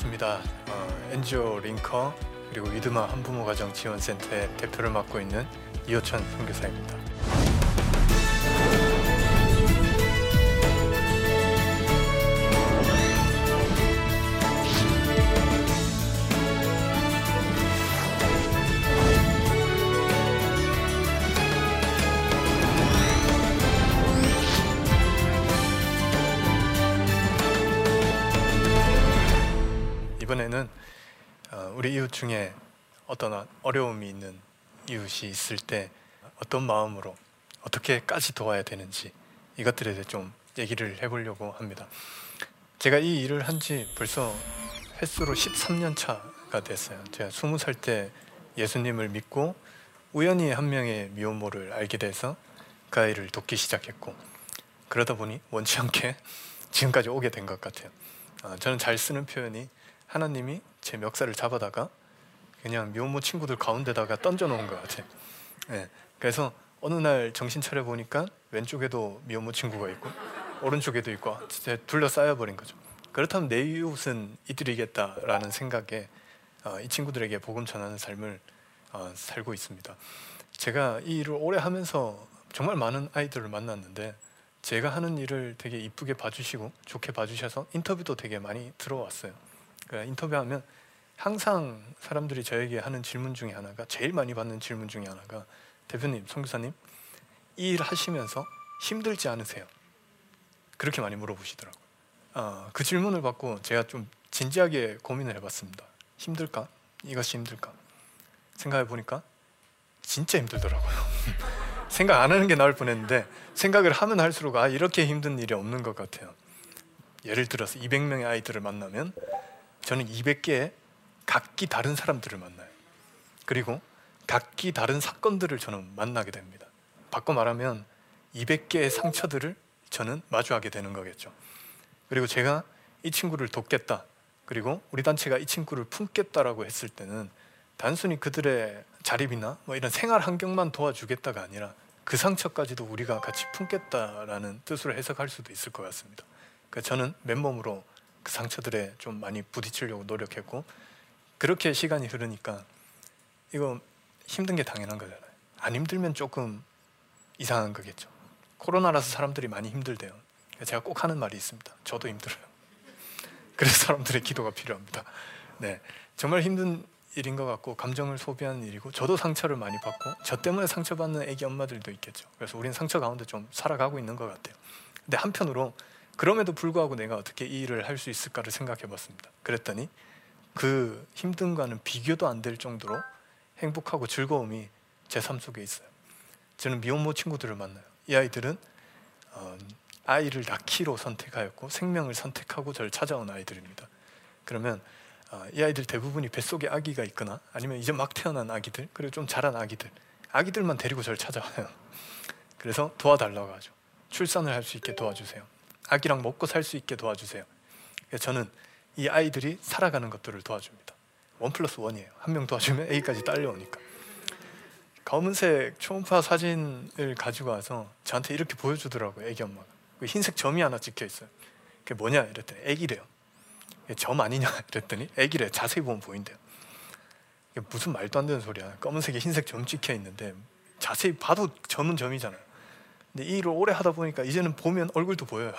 네, 반갑습니다. 어, NGO 링커 그리고 위드마 한부모 가정 지원센터의 대표를 맡고 있는 이호천 선교사입니다. 우리 이웃 중에 어떤 어려움이 있는 이웃이 있을 때 어떤 마음으로 어떻게까지 도와야 되는지 이것들에 대해 좀 얘기를 해보려고 합니다. 제가 이 일을 한 지 벌써 횟수로 13년 차가 됐어요. 제가 20살 때 예수님을 믿고 우연히 한 명의 미혼모를 알게 돼서 그 아이를 돕기 시작했고 그러다 보니 원치 않게 지금까지 오게 된 것 같아요. 어, 저는 잘 쓰는 표현이 하나님이 제 멱살을 잡아다가 그냥 미혼모 친구들 가운데다가 던져 놓은 것 같아요. 네, 그래서 어느 날 정신 차려 보니까 왼쪽에도 미혼모 친구가 있고 오른쪽에도 있고 진짜 둘러싸여 버린 거죠. 그렇다면 내 이웃은 이들이겠다라는 생각에 어, 이 친구들에게 복음 전하는 삶을 어, 살고 있습니다. 제가 이 일을 오래 하면서 정말 많은 아이들을 만났는데 제가 하는 일을 되게 이쁘게 봐주시고 좋게 봐주셔서 인터뷰도 되게 많이 들어왔어요. 그러니까 인터뷰하면 항상 사람들이 저에게 하는 질문 중에 하나가 제일 많이 받는 질문 중에 하나가 대표님, 선교사님 이 일 하시면서 힘들지 않으세요? 그렇게 많이 물어보시더라고요. 아, 그 질문을 받고 제가 좀 진지하게 고민을 해봤습니다. 힘들까? 이것이 힘들까? 생각해 보니까 진짜 힘들더라고요. 생각 안 하는 게 나을 뻔했는데 생각을 하면 할수록 아 이렇게 힘든 일이 없는 것 같아요. 예를 들어서 200명의 아이들을 만나면 저는 200개의 각기 다른 사람들을 만나요. 그리고 각기 다른 사건들을 저는 만나게 됩니다. 바꿔 말하면 200개의 상처들을 저는 마주하게 되는 거겠죠. 그리고 제가 이 친구를 돕겠다. 그리고 우리 단체가 이 친구를 품겠다라고 했을 때는 단순히 그들의 자립이나 뭐 이런 생활 환경만 도와주겠다가 아니라 그 상처까지도 우리가 같이 품겠다라는 뜻으로 해석할 수도 있을 것 같습니다. 그러니까 저는 맨몸으로 그 상처들에 좀 많이 부딪히려고 노력했고 그렇게 시간이 흐르니까 이거 힘든 게 당연한 거잖아요. 안 힘들면 조금 이상한 거겠죠. 코로나라서 사람들이 많이 힘들대요. 제가 꼭 하는 말이 있습니다. 저도 힘들어요. 그래서 사람들의 기도가 필요합니다. 네, 정말 힘든 일인 것 같고 감정을 소비하는 일이고 저도 상처를 많이 받고 저 때문에 상처받는 애기 엄마들도 있겠죠. 그래서 우리는 상처 가운데 좀 살아가고 있는 것 같아요. 근데 한편으로 그럼에도 불구하고 내가 어떻게 이 일을 할 수 있을까를 생각해 봤습니다. 그랬더니 그 힘듦과는 비교도 안 될 정도로 행복하고 즐거움이 제 삶 속에 있어요. 저는 미혼모 친구들을 만나요. 이 아이들은 어, 아이를 낳기로 선택하였고 생명을 선택하고 저를 찾아온 아이들입니다. 그러면 어, 이 아이들 대부분이 뱃속에 아기가 있거나 아니면 이제 막 태어난 아기들 그리고 좀 자란 아기들 아기들만 데리고 저를 찾아와요. 그래서 도와달라고 하죠. 출산을 할 수 있게 도와주세요. 아기랑 먹고 살 수 있게 도와주세요. 저는 이 아이들이 살아가는 것들을 도와줍니다. 원 플러스 원이에요. 한 명 도와주면 A까지 딸려오니까. 검은색 초음파 사진을 가지고 와서 저한테 이렇게 보여주더라고요. 애기 엄마가. 그 흰색 점이 하나 찍혀 있어요. 그게 뭐냐 이랬더니 애기래요. 점 아니냐 이랬더니 애기래. 자세히 보면 보인대요. 무슨 말도 안 되는 소리야. 검은색에 흰색 점 찍혀 있는데 자세히 봐도 점은 점이잖아요. 근데 이 일을 오래 하다 보니까 이제는 보면 얼굴도 보여요.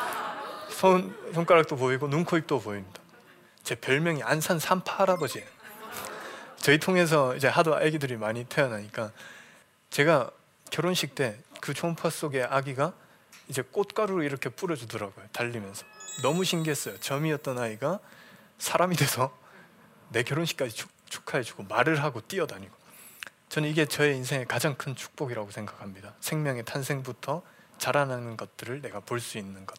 손 손가락도 보이고 눈, 코, 입도 보입니다. 제 별명이 안산 산파 할아버지예요. 저희 통해서 이제 하도 아기들이 많이 태어나니까 제가 결혼식 때그 초음파 속의 아기가 이제 꽃가루를 이렇게 뿌려주더라고요. 달리면서 너무 신기했어요. 점이었던 아이가 사람이 돼서 내 결혼식까지 축, 축하해주고 말을 하고 뛰어다니고 저는 이게 저의 인생의 가장 큰 축복이라고 생각합니다. 생명의 탄생부터 자라나는 것들을 내가 볼 수 있는 것,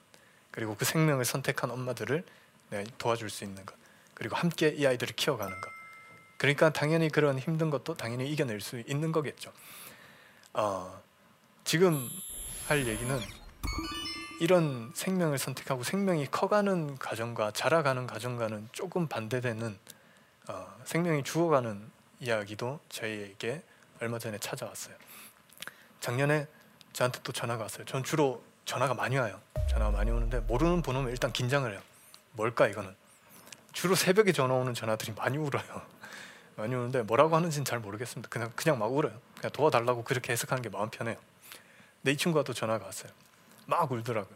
그리고 그 생명을 선택한 엄마들을 내가 도와줄 수 있는 것, 그리고 함께 이 아이들을 키워가는 것. 그러니까 당연히 그런 힘든 것도 당연히 이겨낼 수 있는 거겠죠. 어, 지금 할 얘기는 이런 생명을 선택하고 생명이 커가는 과정과 자라가는 과정과는 조금 반대되는 어, 생명이 죽어가는 이야기도 저희에게 얼마 전에 찾아왔어요. 작년에 저한테 또 전화가 왔어요. 전 주로 전화가 많이 와요. 전화가 많이 오는데 모르는 번호면 일단 긴장을 해요. 뭘까 이거는? 주로 새벽에 전화 오는 전화들이 많이 울어요. 많이 우는데 뭐라고 하는지는 잘 모르겠습니다. 그냥 그냥 막 울어요. 그냥 도와달라고 그렇게 해석하는 게 마음 편해요. 근데 이 친구가 또 전화가 왔어요. 막 울더라고요.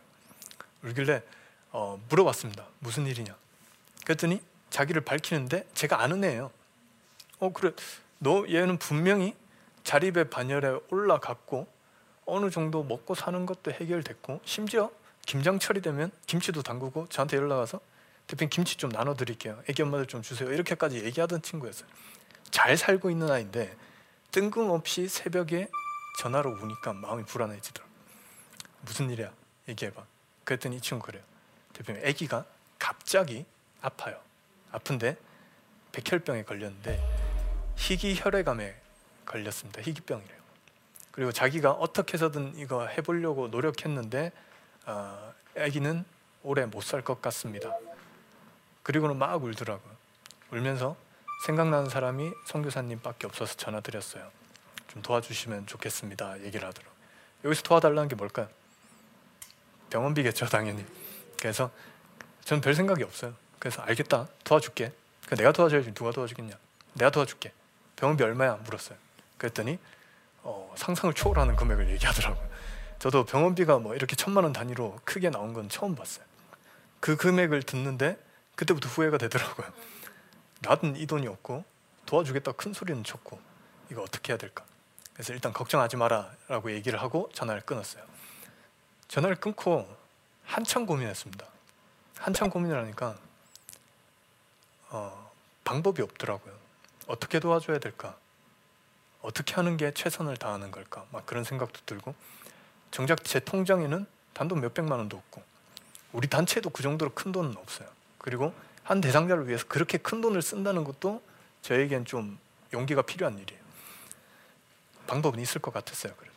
울길래 어, 물어봤습니다. 무슨 일이냐? 그랬더니 자기를 밝히는데 제가 아는 애예요. 어 그래 너 얘는 분명히 자립의 반열에 올라갔고 어느 정도 먹고 사는 것도 해결됐고 심지어 김장철이 되면 김치도 담그고 저한테 연락 와서 대표님 김치 좀 나눠드릴게요. 애기 엄마들 좀 주세요. 이렇게까지 얘기하던 친구였어요. 잘 살고 있는 아이인데 뜬금없이 새벽에 전화로 우니까 마음이 불안해지더라고. 무슨 일이야? 얘기해봐. 그랬더니 이 친구 그래요. 대표님, 아기가 갑자기 아파요. 아픈데 백혈병에 걸렸는데 희귀 혈액암에 걸렸습니다. 희귀병이래요. 그리고 자기가 어떻게 해서든 이거 해보려고 노력했는데 어, 아기는 오래 못 살 것 같습니다. 그리고는 막 울더라고요. 울면서 생각나는 사람이 선교사님밖에 없어서 전화 드렸어요. 좀 도와주시면 좋겠습니다. 얘기를 하더라고요. 여기서 도와달라는 게 뭘까요? 병원비겠죠, 당연히. 그래서 저는 별 생각이 없어요. 그래서 알겠다, 도와줄게. 그 내가 도와줘야지 누가 도와주겠냐? 내가 도와줄게. 병원비 얼마야? 물었어요. 그랬더니 어, 상상을 초월하는 금액을 얘기하더라고요. 저도 병원비가 뭐 이렇게 천만 원 단위로 크게 나온 건 처음 봤어요. 그 금액을 듣는데 그때부터 후회가 되더라고요. 나는 이 돈이 없고 도와주겠다 큰 소리는 쳤고 이거 어떻게 해야 될까? 그래서 일단 걱정하지 마라라고 얘기를 하고 전화를 끊었어요. 전화를 끊고 한참 고민했습니다. 한참 고민을 하니까 어, 방법이 없더라고요. 어떻게 도와줘야 될까? 어떻게 하는 게 최선을 다하는 걸까? 막 그런 생각도 들고 정작 제 통장에는 단돈 몇백만 원도 없고 우리 단체도 그 정도로 큰 돈은 없어요. 그리고 한 대상자를 위해서 그렇게 큰 돈을 쓴다는 것도 저에겐 좀 용기가 필요한 일이에요. 방법은 있을 것 같았어요. 그래도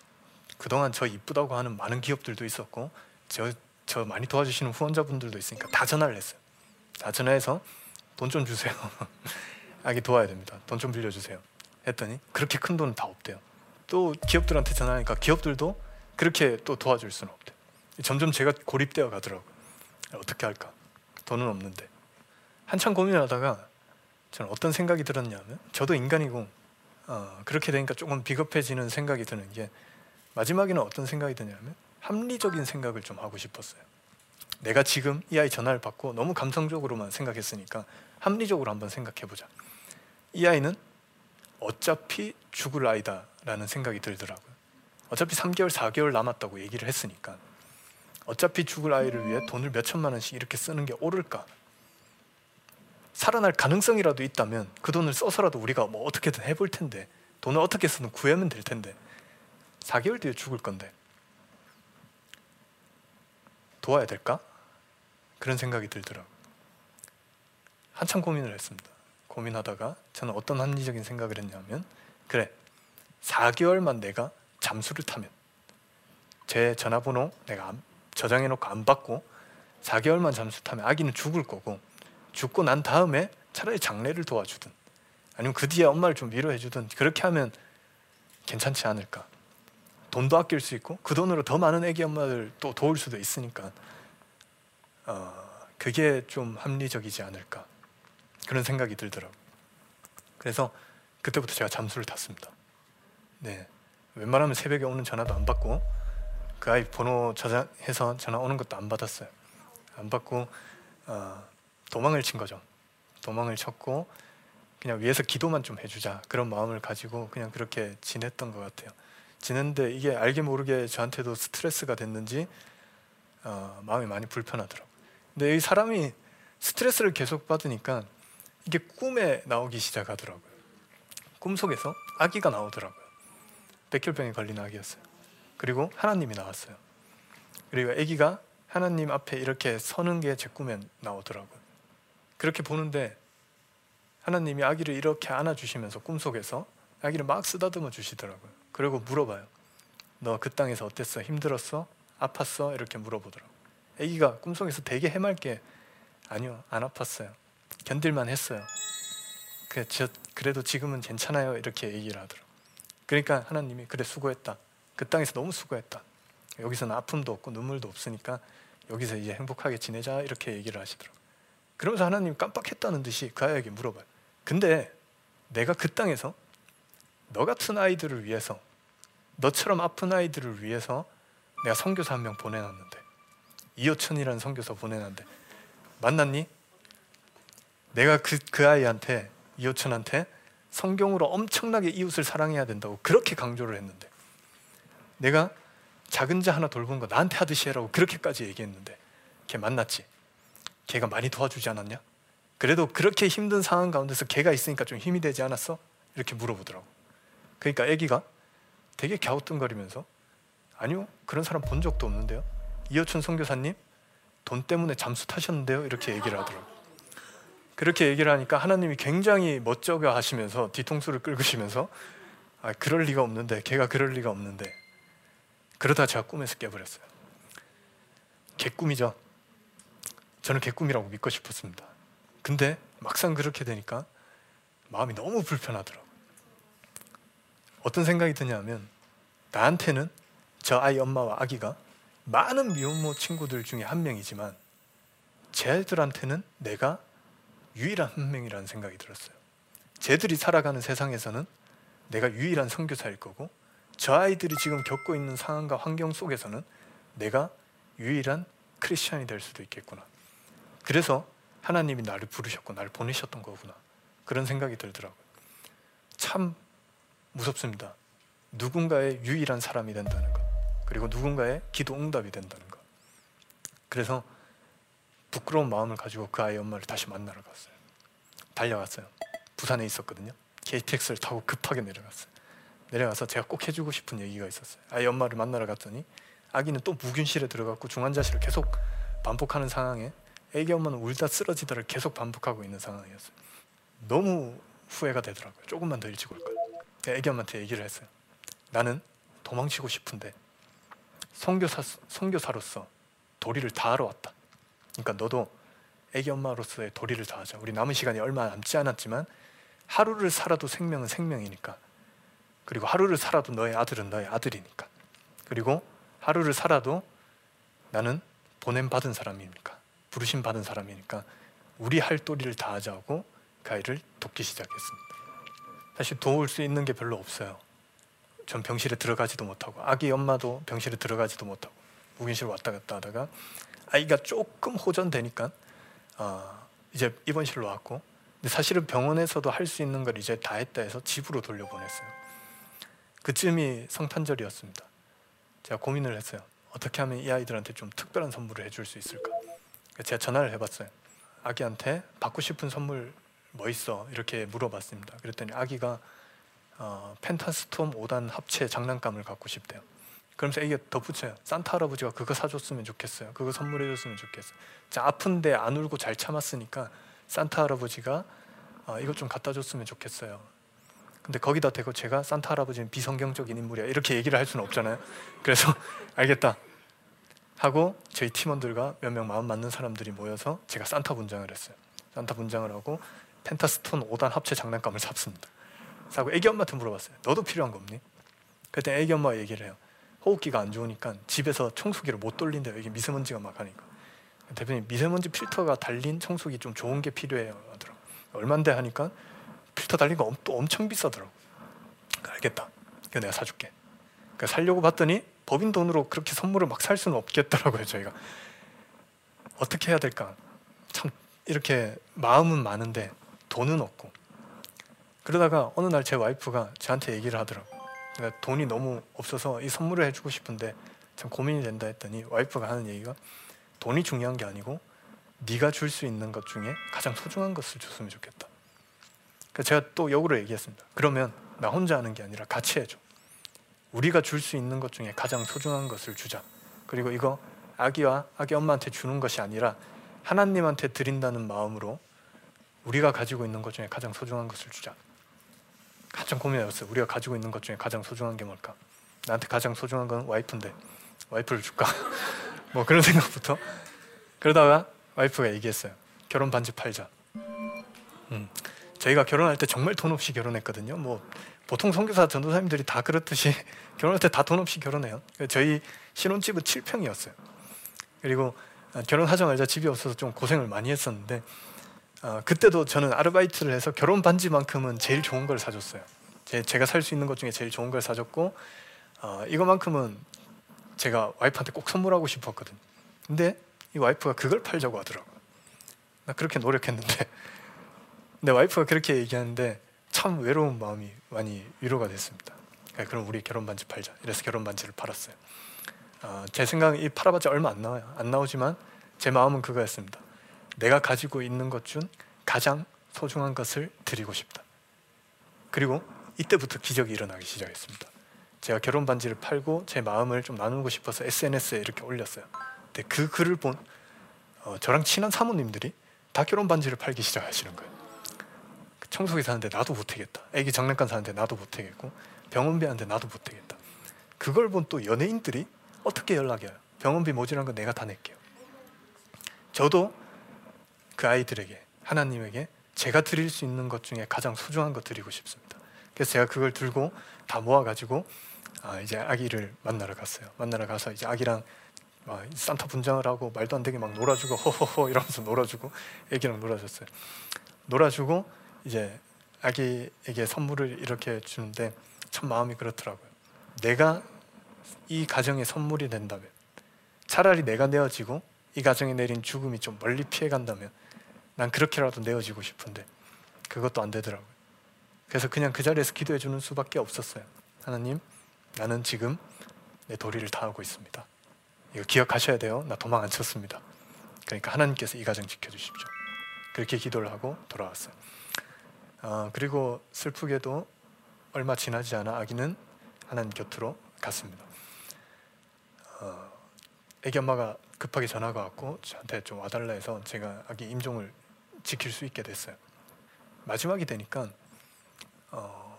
그동안 저 이쁘다고 하는 많은 기업들도 있었고 저, 저 많이 도와주시는 후원자분들도 있으니까 다 전화를 했어요. 다 전화해서 돈 좀 주세요. 아기 도와야 됩니다. 돈 좀 빌려주세요. 했더니 그렇게 큰 돈은 다 없대요. 또 기업들한테 전화하니까 기업들도 그렇게 또 도와줄 수는 없대요. 점점 제가 고립되어 가더라고요. 어떻게 할까? 돈은 없는데 한참 고민하다가 저는 어떤 생각이 들었냐면 저도 인간이고 어, 그렇게 되니까 조금 비겁해지는 생각이 드는 게 마지막에는 어떤 생각이 드냐면 합리적인 생각을 좀 하고 싶었어요. 내가 지금 이 아이 전화를 받고 너무 감성적으로만 생각했으니까 합리적으로 한번 생각해 보자. 이 아이는 어차피 죽을 아이다 라는 생각이 들더라고요. 어차피 3개월, 4개월 남았다고 얘기를 했으니까 어차피 죽을 아이를 위해 돈을 몇 천만 원씩 이렇게 쓰는 게 옳을까? 살아날 가능성이라도 있다면 그 돈을 써서라도 우리가 뭐 어떻게든 해볼 텐데 돈을 어떻게 쓰든 구하면 될 텐데 4개월 뒤에 죽을 건데 도와야 될까? 그런 생각이 들더라고요. 한참 고민을 했습니다. 고민하다가 저는 어떤 합리적인 생각을 했냐면 그래 4개월만 내가 잠수를 타면 제 전화번호 내가 저장해놓고 안 받고 4개월만 잠수 타면 아기는 죽을 거고 죽고 난 다음에 차라리 장례를 도와주든 아니면 그 뒤에 엄마를 좀 위로해주든 그렇게 하면 괜찮지 않을까. 돈도 아낄 수 있고 그 돈으로 더 많은 애기 엄마들 또 도울 수도 있으니까 어, 그게 좀 합리적이지 않을까 그런 생각이 들더라고. 그래서 그때부터 제가 잠수를 탔습니다. 네, 웬만하면 새벽에 오는 전화도 안 받고 그 아이 번호 저장해서 전화 오는 것도 안 받았어요. 안 받고 어, 도망을 친 거죠. 도망을 쳤고 그냥 위에서 기도만 좀 해주자 그런 마음을 가지고 그냥 그렇게 지냈던 것 같아요. 지냈는데 이게 알게 모르게 저한테도 스트레스가 됐는지 어, 마음이 많이 불편하더라고. 근데 이 사람이 스트레스를 계속 받으니까 이게 꿈에 나오기 시작하더라고요. 꿈 속에서 아기가 나오더라고요. 백혈병에 걸린 아기였어요. 그리고 하나님이 나왔어요. 그리고 아기가 하나님 앞에 이렇게 서는 게 제 꿈에 나오더라고요. 그렇게 보는데 하나님이 아기를 이렇게 안아주시면서 꿈속에서 아기를 막 쓰다듬어 주시더라고요. 그리고 물어봐요. 너 그 땅에서 어땠어? 힘들었어? 아팠어? 이렇게 물어보더라고요. 아기가 꿈속에서 되게 해맑게 아니요 안 아팠어요. 견딜만 했어요. 그 저, 그래도 지금은 괜찮아요. 이렇게 얘기를 하더라고. 그러니까 하나님이 그래 수고했다. 그 땅에서 너무 수고했다. 여기서는 아픔도 없고 눈물도 없으니까 여기서 이제 행복하게 지내자 이렇게 얘기를 하시더라고. 그러면서 하나님 깜빡했다는 듯이 그 아이에게 물어봐요. 근데 내가 그 땅에서 너 같은 아이들을 위해서 너처럼 아픈 아이들을 위해서 내가 선교사 한 명 보내놨는데 이호천이라는 선교사 보내놨는데 만났니? 내가 그, 그 아이한테 이호천한테 성경으로 엄청나게 이웃을 사랑해야 된다고 그렇게 강조를 했는데 내가 작은 자 하나 돌본 거 나한테 하듯이 해라고 그렇게까지 얘기했는데 걔 만났지? 걔가 많이 도와주지 않았냐? 그래도 그렇게 힘든 상황 가운데서 걔가 있으니까 좀 힘이 되지 않았어? 이렇게 물어보더라고 그러니까 애기가 되게 갸우뚱거리면서 아니요 그런 사람 본 적도 없는데요 이호춘 선교사님 돈 때문에 잠수 타셨는데요 이렇게 얘기를 하더라고 그렇게 얘기를 하니까 하나님이 굉장히 멋쩍어 하시면서 뒤통수를 끌으시면서 아 그럴 리가 없는데 걔가 그럴 리가 없는데. 그러다 제가 꿈에서 깨버렸어요. 개꿈이죠. 저는 개꿈이라고 믿고 싶었습니다. 근데 막상 그렇게 되니까 마음이 너무 불편하더라고요. 어떤 생각이 드냐면 나한테는 저 아이 엄마와 아기가 많은 미혼모 친구들 중에 한 명이지만 쟤들한테는 내가 유일한 한 명이라는 생각이 들었어요. 쟤들이 살아가는 세상에서는 내가 유일한 선교사일 거고 저 아이들이 지금 겪고 있는 상황과 환경 속에서는 내가 유일한 크리스천이 될 수도 있겠구나. 그래서 하나님이 나를 부르셨고 나를 보내셨던 거구나. 그런 생각이 들더라고요. 참 무섭습니다. 누군가의 유일한 사람이 된다는 것. 그리고 누군가의 기도 응답이 된다는 것. 그래서 부끄러운 마음을 가지고 그 아이 엄마를 다시 만나러 갔어요. 달려갔어요. 부산에 있었거든요. KTX를 타고 급하게 내려갔어요. 내려가서 제가 꼭 해주고 싶은 얘기가 있었어요. 아이 엄마를 만나러 갔더니 아기는 또 무균실에 들어갔고 중환자실을 계속 반복하는 상황에 애기 엄마는 울다 쓰러지다를 계속 반복하고 있는 상황이었어요. 너무 후회가 되더라고요. 조금만 더 일찍 올 걸. 애기 엄마한테 얘기를 했어요. 나는 도망치고 싶은데 선교사 선교사로서 도리를 다하러 왔다. 그러니까 너도 애기 엄마로서의 도리를 다하자. 우리 남은 시간이 얼마 남지 않았지만 하루를 살아도 생명은 생명이니까. 그리고 하루를 살아도 너의 아들은 너의 아들이니까. 그리고 하루를 살아도 나는 보냄 받은 사람이니까. 부르심 받은 사람이니까 우리 할 도리를 다하자고 그 아이를 돕기 시작했습니다. 사실 도울 수 있는 게 별로 없어요. 전 병실에 들어가지도 못하고 아기 엄마도 병실에 들어가지도 못하고 무균실 왔다 갔다 하다가 아이가 조금 호전되니까 어, 이제 입원실로 왔고 근데 사실은 병원에서도 할 수 있는 걸 이제 다 했다 해서 집으로 돌려보냈어요. 그쯤이 성탄절이었습니다. 제가 고민을 했어요. 어떻게 하면 이 아이들한테 좀 특별한 선물을 해줄 수 있을까? 제가 전화를 해봤어요. 아기한테 받고 싶은 선물 뭐 있어? 이렇게 물어봤습니다. 그랬더니 아기가 어, 펜타스톰 5단 합체 장난감을 갖고 싶대요. 그러면서 애기가 덧붙여요. 산타 할아버지가 그거 사줬으면 좋겠어요. 그거 선물해줬으면 좋겠어요. 자, 아픈데 안 울고 잘 참았으니까 산타 할아버지가 어, 이것 좀 갖다 줬으면 좋겠어요. 근데 거기다 대고 제가 산타 할아버지는 비성경적인 인물이야 이렇게 얘기를 할 수는 없잖아요. 그래서 알겠다 하고 저희 팀원들과 몇 명 마음 맞는 사람들이 모여서 제가 산타 분장을 했어요. 산타 분장을 하고 펜타스톤 5단 합체 장난감을 샀습니다. 사고 애기 엄마한테 물어봤어요. 너도 필요한 거 없니? 그때 애기 엄마가 얘기를 해요. 호흡기가 안 좋으니까 집에서 청소기를 못 돌린대요. 이게 미세먼지가 막 하니까. 대표님 미세먼지 필터가 달린 청소기 좀 좋은 게 필요해요. 하더라고. 얼마인데 하니까 필터 달린 거 또 엄청 비싸더라고. 알겠다. 이거 내가 사줄게. 그러니까 살려고 봤더니 법인 돈으로 그렇게 선물을 막 살 수는 없겠더라고요. 저희가 어떻게 해야 될까? 참 이렇게 마음은 많은데 돈은 없고 그러다가 어느 날 제 와이프가 저한테 얘기를 하더라고. 그러니까 돈이 너무 없어서 이 선물을 해주고 싶은데 참 고민이 된다 했더니 와이프가 하는 얘기가 돈이 중요한 게 아니고 네가 줄 수 있는 것 중에 가장 소중한 것을 줬으면 좋겠다. 그러니까 제가 또 역으로 얘기했습니다. 그러면 나 혼자 하는 게 아니라 같이 해줘. 우리가 줄 수 있는 것 중에 가장 소중한 것을 주자. 그리고 이거 아기와 아기 엄마한테 주는 것이 아니라 하나님한테 드린다는 마음으로 우리가 가지고 있는 것 중에 가장 소중한 것을 주자. 가장 고민해봤어요. 우리가 가지고 있는 것 중에 가장 소중한 게 뭘까? 나한테 가장 소중한 건 와이프인데 와이프를 줄까? 뭐 그런 생각부터 그러다가 와이프가 얘기했어요. 결혼 반지 팔자. 음, 저희가 결혼할 때 정말 돈 없이 결혼했거든요. 뭐 보통 선교사 전도사님들이 다 그렇듯이 결혼할 때 다 돈 없이 결혼해요. 저희 신혼집은 7평이었어요. 그리고 아, 결혼하자마자 집이 없어서 좀 고생을 많이 했었는데 어, 그때도 저는 아르바이트를 해서 결혼 반지만큼은 제일 좋은 걸 사줬어요. 제, 제가 살 수 있는 것 중에 제일 좋은 걸 사줬고 어, 이거만큼은 제가 와이프한테 꼭 선물하고 싶었거든. 근데 이 와이프가 그걸 팔자고 하더라고요. 나 그렇게 노력했는데 내 와이프가 그렇게 얘기하는데 참 외로운 마음이 많이 위로가 됐습니다. 그러니까 그럼 우리 결혼 반지 팔자. 이래서 결혼 반지를 팔았어요. 어, 제 생각은 이 팔아봤자 얼마 안 나와요. 안 나오지만 제 마음은 그거였습니다. 내가 가지고 있는 것 중 가장 소중한 것을 드리고 싶다. 그리고 이때부터 기적이 일어나기 시작했습니다. 제가 결혼 반지를 팔고 제 마음을 좀 나누고 싶어서 SNS에 이렇게 올렸어요. 근데 그 글을 본 어, 저랑 친한 사모님들이 다 결혼 반지를 팔기 시작하시는 거예요. 그 청소기 사는데 나도 못하겠다. 애기 장난감 사는데 나도 못하겠고 병원비하는데 나도 못하겠다. 그걸 본 또 연예인들이 어떻게 연락이 와요? 병원비 모자란 거 내가 다 낼게요. 저도 그 아이들에게 하나님에게 제가 드릴 수 있는 것 중에 가장 소중한 거 드리고 싶습니다. 그래서 제가 그걸 들고 다 모아가지고 아, 이제 아기를 만나러 갔어요. 만나러 가서 이제 아기랑 막 산타 분장을 하고 말도 안 되게 막 놀아주고 호호호 이러면서 놀아주고 애기랑 놀아줬어요. 놀아주고 이제 아기에게 선물을 이렇게 주는데 참 마음이 그렇더라고요. 내가 이 가정의 선물이 된다면 차라리 내가 내어지고 이 가정에 내린 죽음이 좀 멀리 피해 간다면 난 그렇게라도 내어지고 싶은데 그것도 안 되더라고요. 그래서 그냥 그 자리에서 기도해 주는 수밖에 없었어요. 하나님, 나는 지금 내 도리를 다하고 있습니다. 이거 기억하셔야 돼요. 나 도망 안 쳤습니다. 그러니까 하나님께서 이 가정 지켜주십시오. 그렇게 기도를 하고 돌아왔어요. 어, 그리고 슬프게도 얼마 지나지 않아 아기는 하나님 곁으로 갔습니다. 어, 애기 엄마가 급하게 전화가 왔고 저한테 좀 와달라 해서 제가 아기 임종을 지킬 수 있게 됐어요. 마지막이 되니까 어,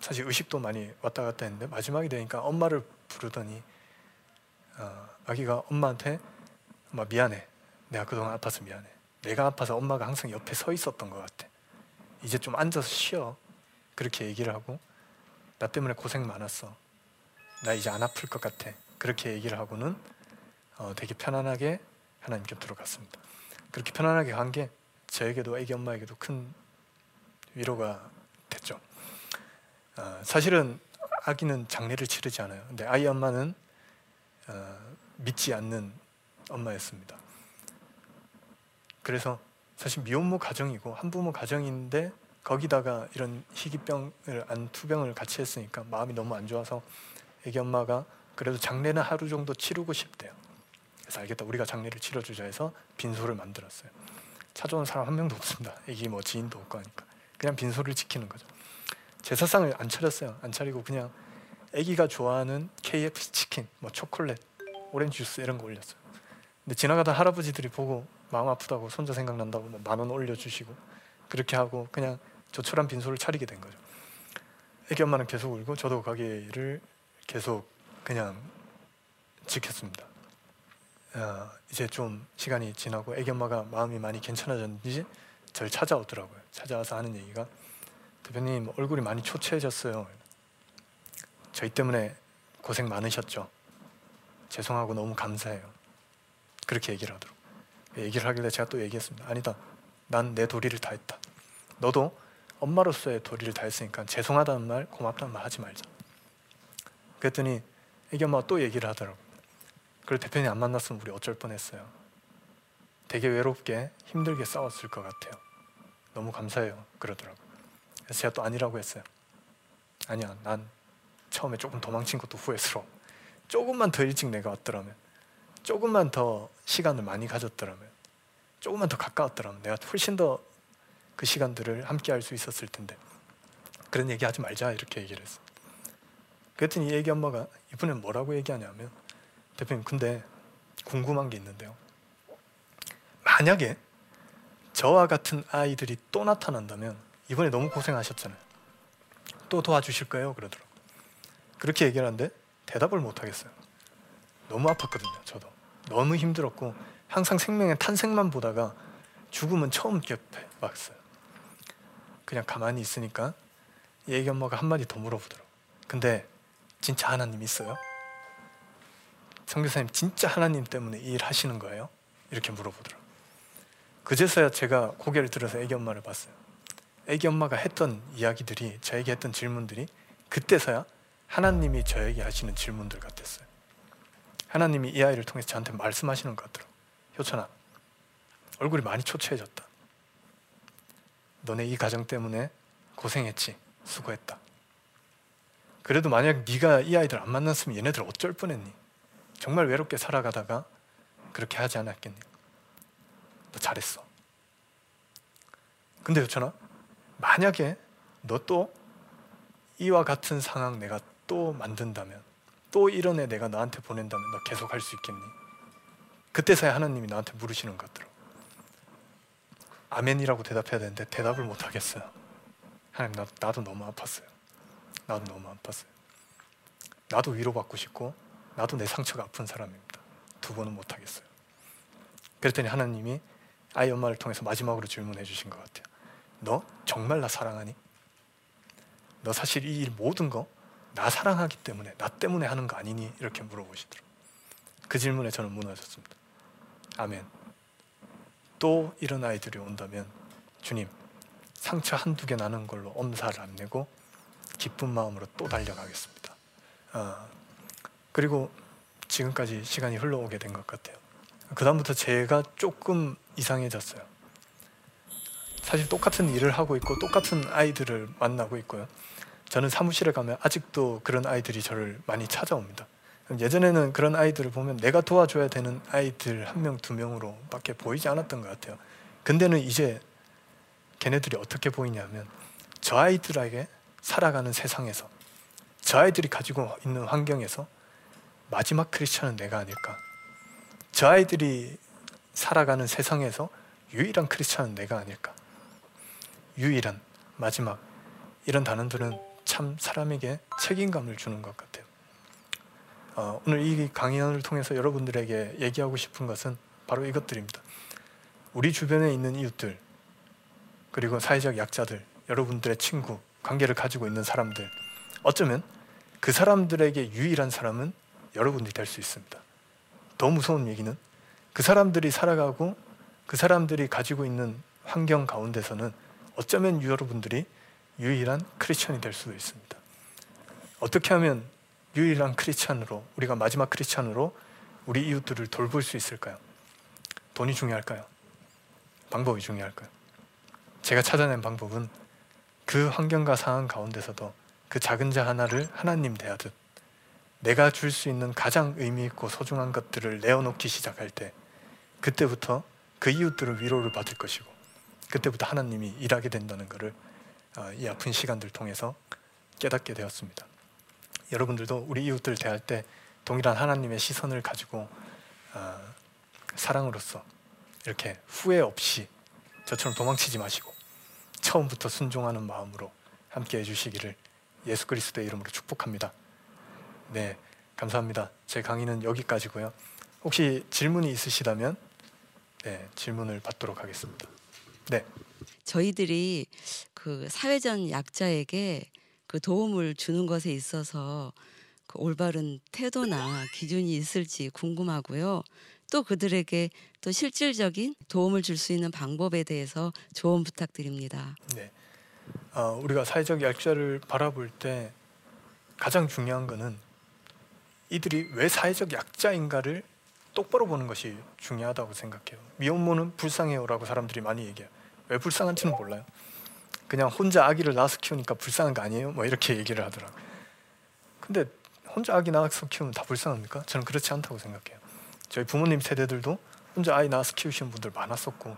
사실 의식도 많이 왔다 갔다 했는데 마지막이 되니까 엄마를 부르더니 어, 아기가 엄마한테 엄마 미안해. 내가 그동안 아파서 미안해. 내가 아파서 엄마가 항상 옆에 서 있었던 것 같아. 이제 좀 앉아서 쉬어. 그렇게 얘기를 하고 나 때문에 고생 많았어. 나 이제 안 아플 것 같아. 그렇게 얘기를 하고는 어, 되게 편안하게 하나님 곁으로 갔습니다. 그렇게 편안하게 간 게 저에게도 애기 엄마에게도 큰 위로가 됐죠. 어, 사실은 아기는 장례를 치르지 않아요. 근데 아이 엄마는 어, 믿지 않는 엄마였습니다. 그래서 사실 미혼모 가정이고 한부모 가정인데 거기다가 이런 희귀병을 안 투병을 같이 했으니까 마음이 너무 안 좋아서 애기 엄마가 그래도 장례는 하루 정도 치르고 싶대요. 그래서 알겠다 우리가 장례를 치러주자 해서 빈소를 만들었어요. 찾아온 사람 한 명도 없습니다. 애기 뭐 지인도 없고 하니까 그냥 빈소를 지키는 거죠. 제사상을 안 차렸어요. 안 차리고 그냥 애기가 좋아하는 KFC 치킨, 뭐 초콜릿, 오렌지 주스 이런 거 올렸어요. 근데 지나가던 할아버지들이 보고 마음 아프다고 손자 생각난다고 뭐 만원 올려주시고 그렇게 하고 그냥 조촐한 빈소를 차리게 된 거죠. 애기 엄마는 계속 울고 저도 가게를 계속 그냥 지켰습니다. 어, 이제 좀 시간이 지나고 애기 엄마가 마음이 많이 괜찮아졌는지 저를 찾아오더라고요. 찾아와서 하는 얘기가 대표님 얼굴이 많이 초췌해졌어요. 저희 때문에 고생 많으셨죠. 죄송하고 너무 감사해요. 그렇게 얘기를 하더라고. 얘기를 하길래 제가 또 얘기했습니다. 아니다. 난 내 도리를 다 했다. 너도 엄마로서의 도리를 다 했으니까 죄송하다는 말, 고맙다는 말 하지 말자. 그랬더니 애기 엄마가 또 얘기를 하더라고. 그걸 대표님 안 만났으면 우리 어쩔 뻔했어요. 되게 외롭게 힘들게 싸웠을 것 같아요. 너무 감사해요. 그러더라고. 그래서 제가 또 아니라고 했어요. 아니야, 난 처음에 조금 도망친 것도 후회스러워. 조금만 더 일찍 내가 왔더라면, 조금만 더 시간을 많이 가졌더라면, 조금만 더 가까웠더라면 내가 훨씬 더 그 시간들을 함께 할 수 있었을 텐데 그런 얘기 하지 말자 이렇게 얘기를 했어. 그랬더니 이 애기 엄마가 이번엔 뭐라고 얘기하냐면 대표님 근데 궁금한 게 있는데요. 만약에 저와 같은 아이들이 또 나타난다면 이번에 너무 고생하셨잖아요. 또 도와주실 거예요? 그러더라고. 그렇게 얘기를 하는데 대답을 못 하겠어요. 너무 아팠거든요. 저도 너무 힘들었고 항상 생명의 탄생만 보다가 죽음은 처음 겹해 봤어요. 그냥 가만히 있으니까 얘기 엄마가 한마디 더 물어보더라고. 근데 진짜 하나님 있어요? 성교사님 진짜 하나님 때문에 이 일 하시는 거예요? 이렇게 물어보더라. 그제서야 제가 고개를 들어서 애기 엄마를 봤어요. 애기 엄마가 했던 이야기들이 저에게 했던 질문들이 그때서야 하나님이 저에게 하시는 질문들 같았어요. 하나님이 이 아이를 통해서 저한테 말씀하시는 것 같더라고. 효천아, 얼굴이 많이 초췌해졌다. 너네 이 가정 때문에 고생했지, 수고했다. 그래도 만약 네가 이 아이들 안 만났으면 얘네들 어쩔 뻔했니? 정말 외롭게 살아가다가 그렇게 하지 않았겠니? 너 잘했어. 근데 효천아, 만약에 너 또 이와 같은 상황 내가 또 만든다면 또 이런 애 내가 너한테 보낸다면 너 계속 할 수 있겠니? 그때서야 하나님이 나한테 물으시는 것 같더라고. 아멘이라고 대답해야 되는데 대답을 못 하겠어요. 하나님 나, 나도 너무 아팠어요. 나도 너무 아팠어요. 나도 위로받고 싶고 나도 내 상처가 아픈 사람입니다. 두 번은 못 하겠어요. 그랬더니 하나님이 아이 엄마를 통해서 마지막으로 질문해 주신 것 같아요. 너 정말 나 사랑하니? 너 사실 이 일 모든 거 나 사랑하기 때문에 나 때문에 하는 거 아니니? 이렇게 물어보시더라고요. 그 질문에 저는 무너졌습니다. 아멘. 또 이런 아이들이 온다면 주님 상처 한두 개 나는 걸로 엄살을 안 내고 기쁜 마음으로 또 달려가겠습니다. 아, 그리고 지금까지 시간이 흘러오게 된 것 같아요. 그 다음부터 제가 조금 이상해졌어요. 사실 똑같은 일을 하고 있고 똑같은 아이들을 만나고 있고요. 저는 사무실에 가면 아직도 그런 아이들이 저를 많이 찾아옵니다. 예전에는 그런 아이들을 보면 내가 도와줘야 되는 아이들 한 명, 두 명으로 밖에 보이지 않았던 것 같아요. 근데는 이제 걔네들이 어떻게 보이냐면 저 아이들에게 살아가는 세상에서 저 아이들이 가지고 있는 환경에서 마지막 크리스천은 내가 아닐까. 저 아이들이 살아가는 세상에서 유일한 크리스천은 내가 아닐까. 유일한 마지막 이런 단어들은 참 사람에게 책임감을 주는 것 같아요. 어, 오늘 이 강연을 통해서 여러분들에게 얘기하고 싶은 것은 바로 이것들입니다. 우리 주변에 있는 이웃들 그리고 사회적 약자들, 여러분들의 친구, 관계를 가지고 있는 사람들 어쩌면 그 사람들에게 유일한 사람은 여러분들이 될 수 있습니다. 더 무서운 얘기는 그 사람들이 살아가고 그 사람들이 가지고 있는 환경 가운데서는 어쩌면 여러분들이 유일한 크리스천이 될 수도 있습니다. 어떻게 하면 유일한 크리스천으로 우리가 마지막 크리스천으로 우리 이웃들을 돌볼 수 있을까요? 돈이 중요할까요? 방법이 중요할까요? 제가 찾아낸 방법은 그 환경과 상황 가운데서도 그 작은 자 하나를 하나님 대하듯 내가 줄 수 있는 가장 의미 있고 소중한 것들을 내어놓기 시작할 때 그때부터 그 이웃들은 위로를 받을 것이고 그때부터 하나님이 일하게 된다는 것을 어, 이 아픈 시간들 통해서 깨닫게 되었습니다. 여러분들도 우리 이웃들 대할 때 동일한 하나님의 시선을 가지고 어, 사랑으로서 이렇게 후회 없이 저처럼 도망치지 마시고 처음부터 순종하는 마음으로 함께 해주시기를 예수 그리스도의 이름으로 축복합니다. 네, 감사합니다. 제 강의는 여기까지고요. 혹시 질문이 있으시다면 네, 질문을 받도록 하겠습니다. 네. 저희들이 그 사회적 약자에게 그 도움을 주는 것에 있어서 그 올바른 태도나 기준이 있을지 궁금하고요. 또 그들에게 또 실질적인 도움을 줄 수 있는 방법에 대해서 조언 부탁드립니다. 네. 어, 우리가 사회적 약자를 바라볼 때 가장 중요한 것은 이들이 왜 사회적 약자인가를 똑바로 보는 것이 중요하다고 생각해요. 미혼모는 불쌍해요라고 사람들이 많이 얘기해요. 왜 불쌍한지는 몰라요. 그냥 혼자 아기를 낳아서 키우니까 불쌍한 거 아니에요? 뭐 이렇게 얘기를 하더라고요. 근데 혼자 아기 낳아서 키우면 다 불쌍합니까? 저는 그렇지 않다고 생각해요. 저희 부모님 세대들도 혼자 아이 낳아서 키우시는 분들 많았었고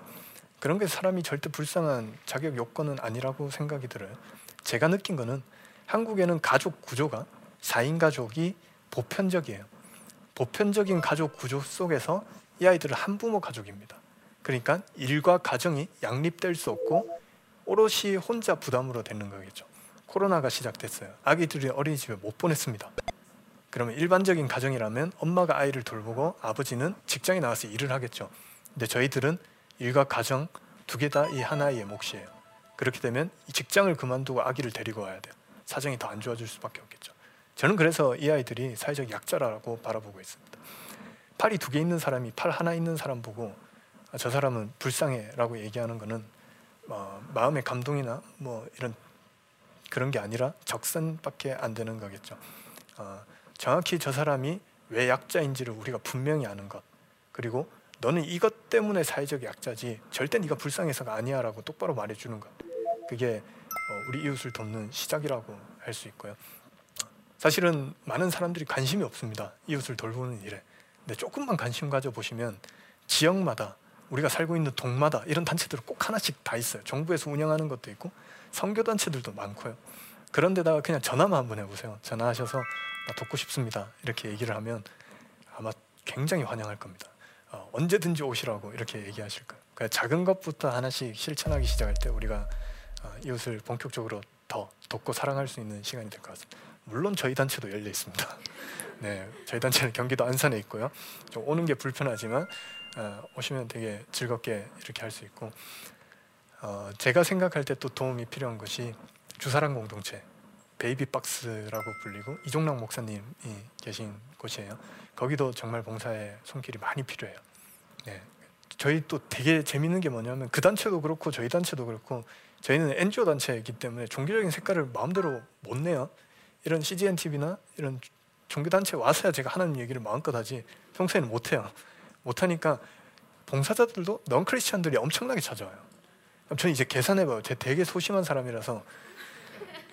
그런 게 사람이 절대 불쌍한 자격 요건은 아니라고 생각이 들어요. 제가 느낀 거는 한국에는 가족 구조가 4인 가족이 보편적이에요. 보편적인 가족 구조 속에서 이 아이들은 한부모 가족입니다. 그러니까 일과 가정이 양립될 수 없고 오롯이 혼자 부담으로 되는 거겠죠. 코로나가 시작됐어요. 아기들이 어린이집에 못 보냈습니다. 그러면 일반적인 가정이라면 엄마가 아이를 돌보고 아버지는 직장에 나가서 일을 하겠죠. 근데 저희들은 일과 가정 두 개 다 이 하나의 몫이에요. 그렇게 되면 이 직장을 그만두고 아기를 데리고 와야 돼요. 사정이 더 안 좋아질 수밖에 없겠죠. 저는 그래서 이 아이들이 사회적 약자라고 바라보고 있습니다. 팔이 두 개 있는 사람이 팔 하나 있는 사람 보고 아, 저 사람은 불쌍해라고 얘기하는 거는 어, 마음의 감동이나 뭐 이런 그런 게 아니라 적선밖에 안 되는 거겠죠. 어, 정확히 저 사람이 왜 약자인지를 우리가 분명히 아는 것 그리고 너는 이것 때문에 사회적 약자지 절대 네가 불쌍해서가 아니야라고 똑바로 말해주는 것 그게 어, 우리 이웃을 돕는 시작이라고 할 수 있고요. 사실은 많은 사람들이 관심이 없습니다. 이웃을 돌보는 일에. 근데 조금만 관심 가져 보시면 지역마다 우리가 살고 있는 동마다 이런 단체들 꼭 하나씩 다 있어요. 정부에서 운영하는 것도 있고 선교 단체들도 많고요. 그런데다가 그냥 전화만 한번 해보세요. 전화하셔서 나 돕고 싶습니다. 이렇게 얘기를 하면 아마 굉장히 환영할 겁니다. 어, 언제든지 오시라고 이렇게 얘기하실 거예요. 그러니까 작은 것부터 하나씩 실천하기 시작할 때 우리가 어, 이웃을 본격적으로 더 돕고 사랑할 수 있는 시간이 될 것 같습니다. 물론 저희 단체도 열려 있습니다. 네, 저희 단체는 경기도 안산에 있고요. 좀 오는 게 불편하지만 어, 오시면 되게 즐겁게 이렇게 할 수 있고 어, 제가 생각할 때 또 도움이 필요한 것이 주사랑 공동체 베이비 박스라고 불리고 이종락 목사님이 계신 곳이에요. 거기도 정말 봉사의 손길이 많이 필요해요. 네. 저희 또 되게 재밌는 게 뭐냐면 그 단체도 그렇고 저희 단체도 그렇고 저희는 NGO 단체이기 때문에 종교적인 색깔을 마음대로 못 내요. 이런 CGN TV나 이런 종교 단체 와서야 제가 하나님 얘기를 마음껏 하지 평소에는 못 해요. 못 하니까 봉사자들도 넌 크리스천들이 엄청나게 찾아와요. 그럼 저는 이제 계산해봐요. 제가 되게 소심한 사람이라서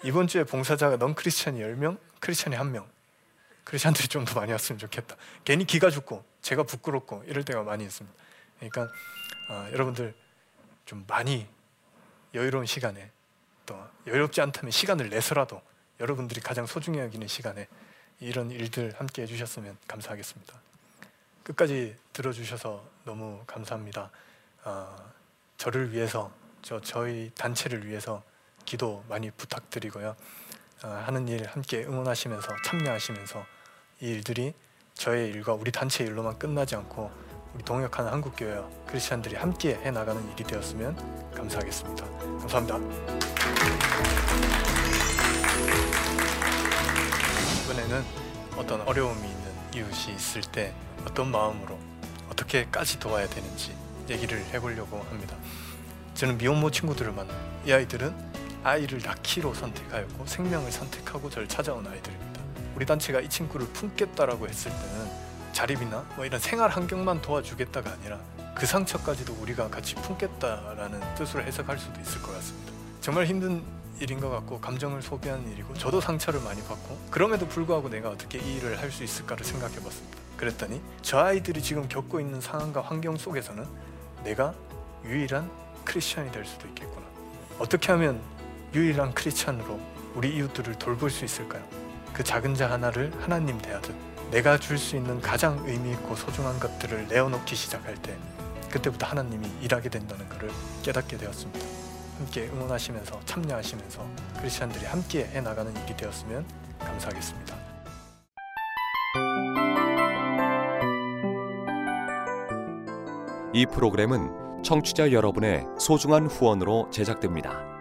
이번 주에 봉사자가 넌 크리스천이 10명, 크리스천이 1명. 크리스천들이 좀 더 많이 왔으면 좋겠다. 괜히 기가 죽고 제가 부끄럽고 이럴 때가 많이 있습니다. 그러니까 어, 여러분들 좀 많이 여유로운 시간에 또 여유롭지 않다면 시간을 내서라도 여러분들이 가장 소중히 여기는 시간에 이런 일들 함께 해주셨으면 감사하겠습니다. 끝까지 들어주셔서 너무 감사합니다. 어, 저를 위해서 저 저희 단체를 위해서 기도 많이 부탁드리고요. 어, 하는 일 함께 응원하시면서 참여하시면서 이 일들이 저의 일과 우리 단체 일로만 끝나지 않고 우리 동역하는 한국교회와 크리스천들이 함께 해나가는 일이 되었으면 감사하겠습니다. 감사합니다. 이번에는 어떤 어려움이 있는 이웃이 있을 때 어떤 마음으로 어떻게까지 도와야 되는지 얘기를 해보려고 합니다. 저는 미혼모 친구들을 만나요. 이 아이들은 아이를 낳기로 선택하였고 생명을 선택하고 저를 찾아온 아이들입니다. 우리 단체가 이 친구를 품겠다라고 했을 때는 자립이나 뭐 이런 생활 환경만 도와주겠다가 아니라 그 상처까지도 우리가 같이 품겠다라는 뜻으로 해석할 수도 있을 것 같습니다. 정말 힘든 일인 것 같고 감정을 소비하는 일이고 저도 상처를 많이 받고 그럼에도 불구하고 내가 어떻게 이 일을 할 수 있을까를 생각해 봤습니다. 그랬더니 저 아이들이 지금 겪고 있는 상황과 환경 속에서는 내가 유일한 크리스천이 될 수도 있겠구나. 어떻게 하면 유일한 크리스천으로 우리 이웃들을 돌볼 수 있을까요? 그 작은 자 하나를 하나님 대하듯 내가 줄 수 있는 가장 의미 있고 소중한 것들을 내어놓기 시작할 때 그때부터 하나님이 일하게 된다는 것을 깨닫게 되었습니다. 함께 응원하시면서 참여하시면서 크리스천들이 함께 해나가는 일이 되었으면 감사하겠습니다. 이 프로그램은 청취자 여러분의 소중한 후원으로 제작됩니다.